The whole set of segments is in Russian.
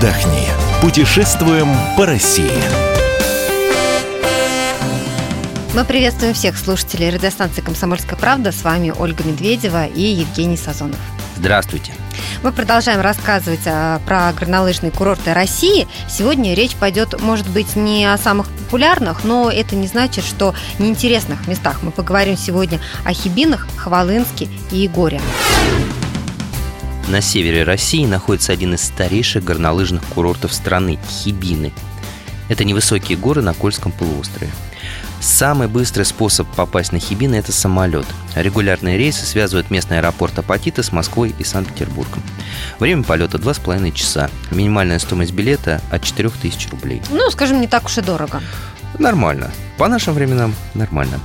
отдохни. Путешествуем по России. Мы приветствуем всех слушателей радиостанции «Комсомольская правда». С вами Ольга Медведева и Евгений Сазонов. Здравствуйте. Мы продолжаем рассказывать а, про горнолыжные курорты России. Сегодня речь пойдет, может быть, не о самых популярных, но это не значит, что неинтересных местах. Мы поговорим сегодня о Хибинах, Хвалынске и Егоре. На севере России находится один из старейших горнолыжных курортов страны – Хибины. Это невысокие горы на Кольском полуострове. Самый быстрый способ попасть на Хибины – это самолет. Регулярные рейсы связывают местный аэропорт Апатита с Москвой и Санкт-Петербургом. Время полета 2,5 часа. Минимальная стоимость билета от 4000 рублей. Ну, скажем, не так уж и дорого. Нормально. По нашим временам нормально.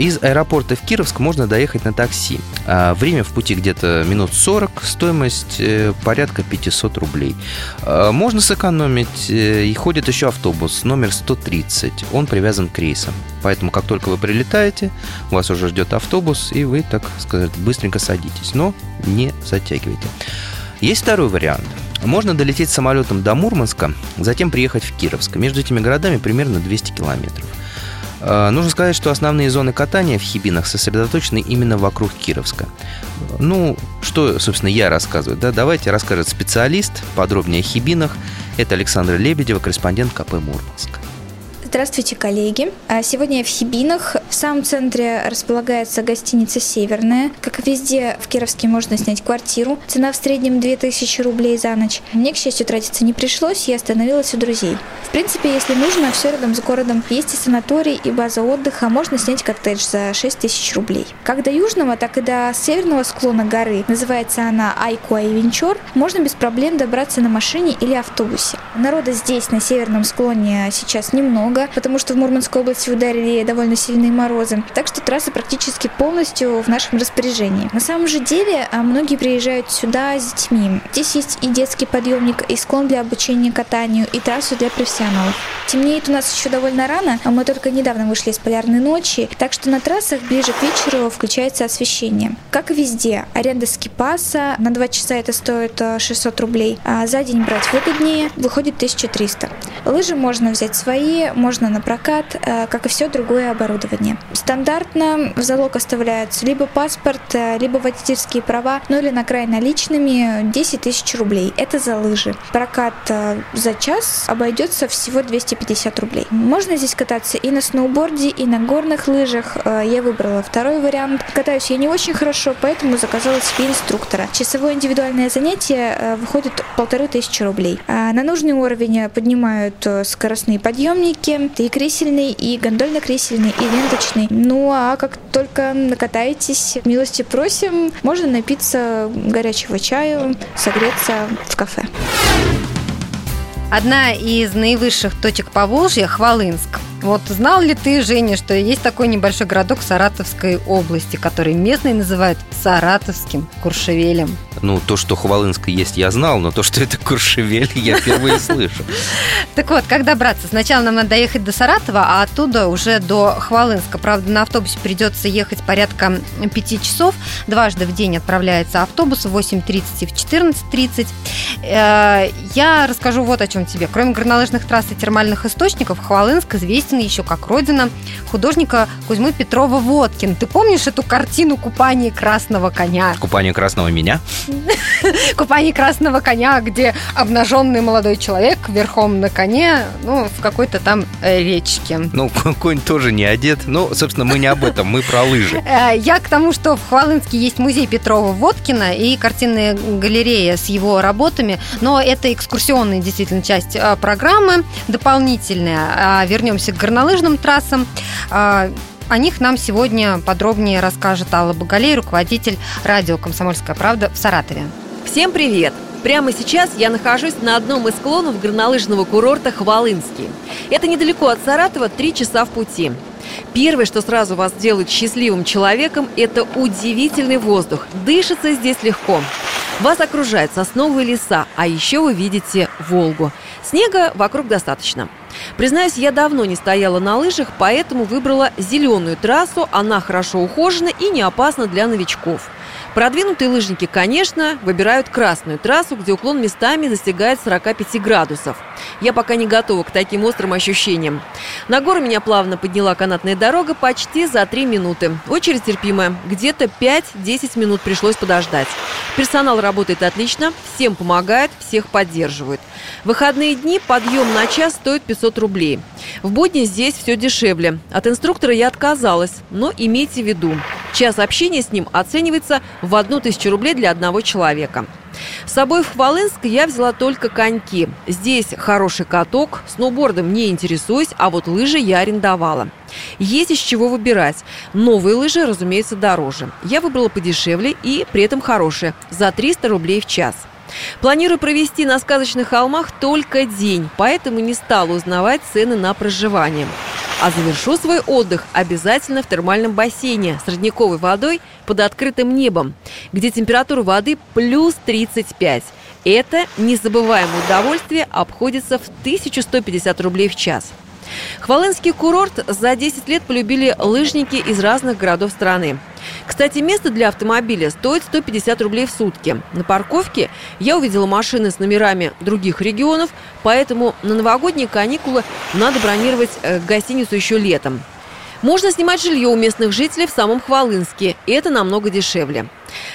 Из аэропорта в Кировск можно доехать на такси. А время в пути где-то минут 40, стоимость э, порядка 500 рублей. А можно сэкономить, э, и ходит еще автобус номер 130. Он привязан к рейсам. Поэтому, как только вы прилетаете, вас уже ждет автобус, и вы, так сказать, быстренько садитесь. Но не затягивайте. Есть второй вариант. Можно долететь самолетом до Мурманска, затем приехать в Кировск. Между этими городами примерно 200 километров. А, нужно сказать, что основные зоны катания в Хибинах сосредоточены именно вокруг Кировска. Ну, что, собственно, я рассказываю, да? Давайте расскажет специалист подробнее о Хибинах. Это Александра Лебедева, корреспондент КП Мурманск. Здравствуйте, коллеги. А сегодня я в Хибинах. В самом центре располагается гостиница «Северная». Как и везде, в Кировске можно снять квартиру. Цена в среднем 2000 рублей за ночь. Мне, к счастью, тратиться не пришлось, я остановилась у друзей. В принципе, если нужно, все рядом с городом. Есть и санаторий, и база отдыха. Можно снять коттедж за 6000 рублей. Как до южного, так и до северного склона горы, называется она Айкуа и Венчор, можно без проблем добраться на машине или автобусе. Народа здесь, на северном склоне, сейчас немного, много, потому что в Мурманской области ударили довольно сильные морозы. Так что трасса практически полностью в нашем распоряжении. На самом же деле, а, многие приезжают сюда с детьми. Здесь есть и детский подъемник, и склон для обучения катанию, и трассу для профессионалов. Темнеет у нас еще довольно рано, а мы только недавно вышли из полярной ночи, так что на трассах ближе к вечеру включается освещение. Как и везде, аренда скипаса на 2 часа это стоит 600 рублей, а за день брать выгоднее, выходит 1300. Лыжи можно взять свои, можно можно на прокат, э, как и все другое оборудование. Стандартно в залог оставляются либо паспорт, э, либо водительские права, ну или на край наличными 10 тысяч рублей. Это за лыжи. Прокат э, за час обойдется всего 250 рублей. Можно здесь кататься и на сноуборде, и на горных лыжах. Я выбрала второй вариант. Катаюсь я не очень хорошо, поэтому заказала себе инструктора. Часовое индивидуальное занятие выходит полторы тысячи рублей. На нужный уровень поднимают скоростные подъемники, и кресельный, и гондольно-кресельный, и ленточный. Ну а как только накатаетесь, милости просим, можно напиться горячего чаю, согреться в кафе. Одна из наивысших точек Поволжья – Хвалынск. Вот знал ли ты, Женя, что есть такой небольшой городок в Саратовской области, который местные называют Саратовским Куршевелем? Ну, то, что Хвалынск есть, я знал, но то, что это Куршевель, я впервые слышу. Так вот, как добраться? Сначала нам надо доехать до Саратова, а оттуда уже до Хвалынска. Правда, на автобусе придется ехать порядка 5 часов. Дважды в день отправляется автобус в 8.30 и в 14.30. Э, я расскажу вот о чем тебе. Кроме горнолыжных трасс и термальных источников, Хвалынск известен еще как родина художника Кузьмы Петрова Водкин. Ты помнишь эту картину «Купание красного коня»? «Купание красного меня»? «Купание красного коня», где обнаженный молодой человек верхом на коне, ну, в какой-то там э, речке. Ну, конь тоже не одет. Ну, собственно, мы не об этом, мы про лыжи. Э, я к тому, что в Хвалынске есть музей Петрова Водкина и картинная галерея с его работами, но это экскурсионная действительно часть э, программы, дополнительная. А вернемся к горнолыжным трассам. А, о них нам сегодня подробнее расскажет Алла Боголей, руководитель радио «Комсомольская правда» в Саратове. Всем привет! Прямо сейчас я нахожусь на одном из склонов горнолыжного курорта Хвалынский. Это недалеко от Саратова, три часа в пути. Первое, что сразу вас делает счастливым человеком, это удивительный воздух. Дышится здесь легко. Вас окружают сосновые леса, а еще вы видите Волгу. Снега вокруг достаточно. Признаюсь, я давно не стояла на лыжах, поэтому выбрала зеленую трассу. Она хорошо ухожена и не опасна для новичков. Продвинутые лыжники, конечно, выбирают красную трассу, где уклон местами достигает 45 градусов. Я пока не готова к таким острым ощущениям. На гору меня плавно подняла канатная дорога почти за 3 минуты. Очередь терпимая. Где-то 5-10 минут пришлось подождать. Персонал работает отлично, всем помогает, всех поддерживает. В выходные дни подъем на час стоит 500 рублей. В будни здесь все дешевле. От инструктора я отказалась, но имейте в виду, час общения с ним оценивается в одну тысячу рублей для одного человека. С собой в Хвалынск я взяла только коньки. Здесь хороший каток, сноубордом не интересуюсь, а вот лыжи я арендовала. Есть из чего выбирать. Новые лыжи, разумеется, дороже. Я выбрала подешевле и при этом хорошие, за 300 рублей в час. Планирую провести на сказочных холмах только день, поэтому не стала узнавать цены на проживание. А завершу свой отдых обязательно в термальном бассейне с родниковой водой под открытым небом, где температура воды плюс 35. Это незабываемое удовольствие обходится в 1150 рублей в час. Хвалынский курорт за 10 лет полюбили лыжники из разных городов страны. Кстати, место для автомобиля стоит 150 рублей в сутки. На парковке я увидела машины с номерами других регионов, поэтому на новогодние каникулы надо бронировать э, гостиницу еще летом. Можно снимать жилье у местных жителей в самом Хвалынске, и это намного дешевле.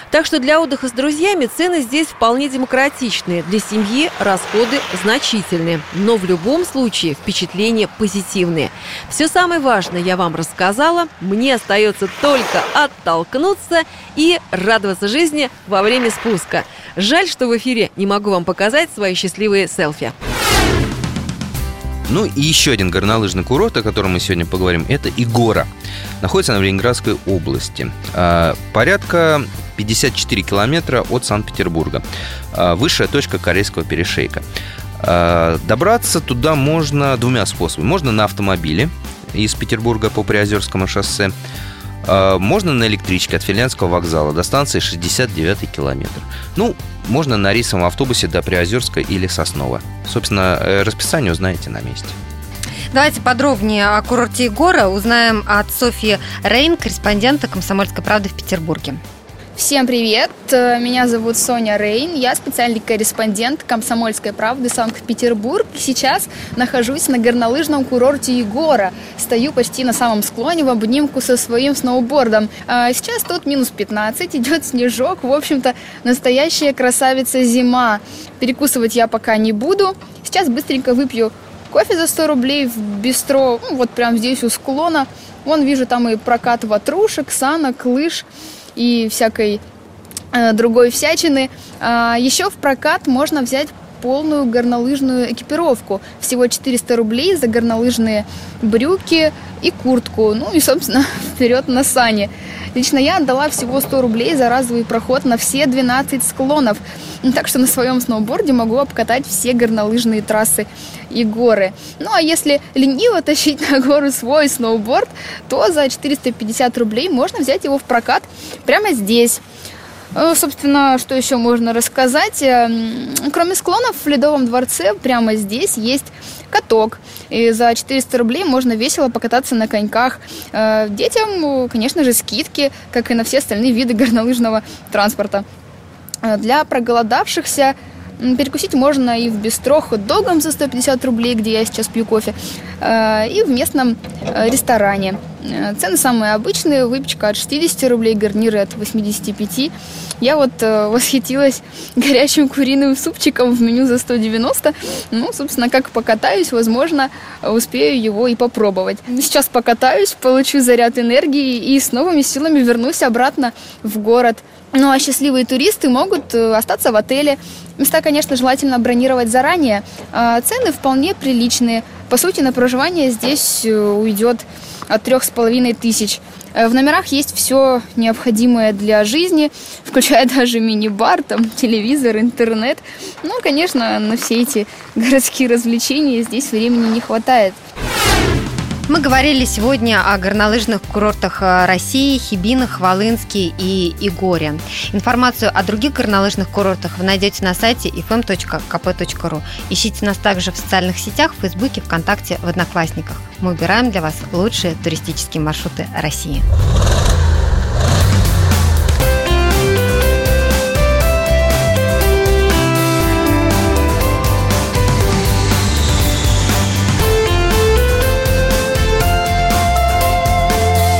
Так что для отдыха с друзьями цены здесь вполне демократичные. Для семьи расходы значительные. Но в любом случае впечатления позитивные. Все самое важное я вам рассказала. Мне остается только оттолкнуться и радоваться жизни во время спуска. Жаль, что в эфире не могу вам показать свои счастливые селфи. Ну и еще один горнолыжный курорт, о котором мы сегодня поговорим, это Игора. Находится она в Ленинградской области. А, порядка 54 километра от Санкт-Петербурга. А, высшая точка Корейского перешейка. А, добраться туда можно двумя способами. Можно на автомобиле из Петербурга по Приозерскому шоссе. Можно на электричке от Финляндского вокзала до станции 69 километр. Ну, можно на рейсовом автобусе до Приозерска или Соснова. Собственно, э, расписание узнаете на месте. Давайте подробнее о курорте Егора узнаем от Софьи Рейн, корреспондента «Комсомольской правды» в Петербурге. Всем привет! Меня зовут Соня Рейн. Я специальный корреспондент «Комсомольской правды» Санкт-Петербург. Сейчас нахожусь на горнолыжном курорте Егора. Стою почти на самом склоне в обнимку со своим сноубордом. А сейчас тут минус 15, идет снежок. В общем-то, настоящая красавица зима. Перекусывать я пока не буду. Сейчас быстренько выпью кофе за 100 рублей в бистро, ну, вот прям здесь у склона. Вон вижу там и прокат ватрушек, санок, лыж и всякой э, другой всячины. А, еще в прокат можно взять полную горнолыжную экипировку. Всего 400 рублей за горнолыжные брюки и куртку. Ну и, собственно, вперед на сани. Лично я отдала всего 100 рублей за разовый проход на все 12 склонов. Так что на своем сноуборде могу обкатать все горнолыжные трассы и горы. Ну а если лениво тащить на гору свой сноуборд, то за 450 рублей можно взять его в прокат прямо здесь. Э, собственно, что еще можно рассказать? Э, кроме склонов в Ледовом дворце прямо здесь есть каток. И за 400 рублей можно весело покататься на коньках. Э, детям, конечно же, скидки, как и на все остальные виды горнолыжного транспорта. Для проголодавшихся Перекусить можно и в бистро хот-догом за 150 рублей, где я сейчас пью кофе, и в местном ресторане. Э, цены самые обычные, выпечка от 60 рублей, гарниры от 85. Я вот э, восхитилась горячим куриным супчиком в меню за 190. Ну, собственно, как покатаюсь, возможно, успею его и попробовать. Сейчас покатаюсь, получу заряд энергии и с новыми силами вернусь обратно в город. Ну а счастливые туристы могут э, остаться в отеле. Места, конечно, желательно бронировать заранее. А цены вполне приличные. По сути, на проживание здесь э, уйдет от трех с половиной тысяч. Э, в номерах есть все необходимое для жизни, включая даже мини-бар, там, телевизор, интернет. Ну, конечно, на все эти городские развлечения здесь времени не хватает. Мы говорили сегодня о горнолыжных курортах э, России, Хибинах, Хвалынске и Игоре. Информацию о других горнолыжных курортах вы найдете на сайте fm.kp.ru. Ищите нас также в социальных сетях, в Фейсбуке, ВКонтакте, в Одноклассниках. Мы убираем для вас лучшие туристические маршруты России.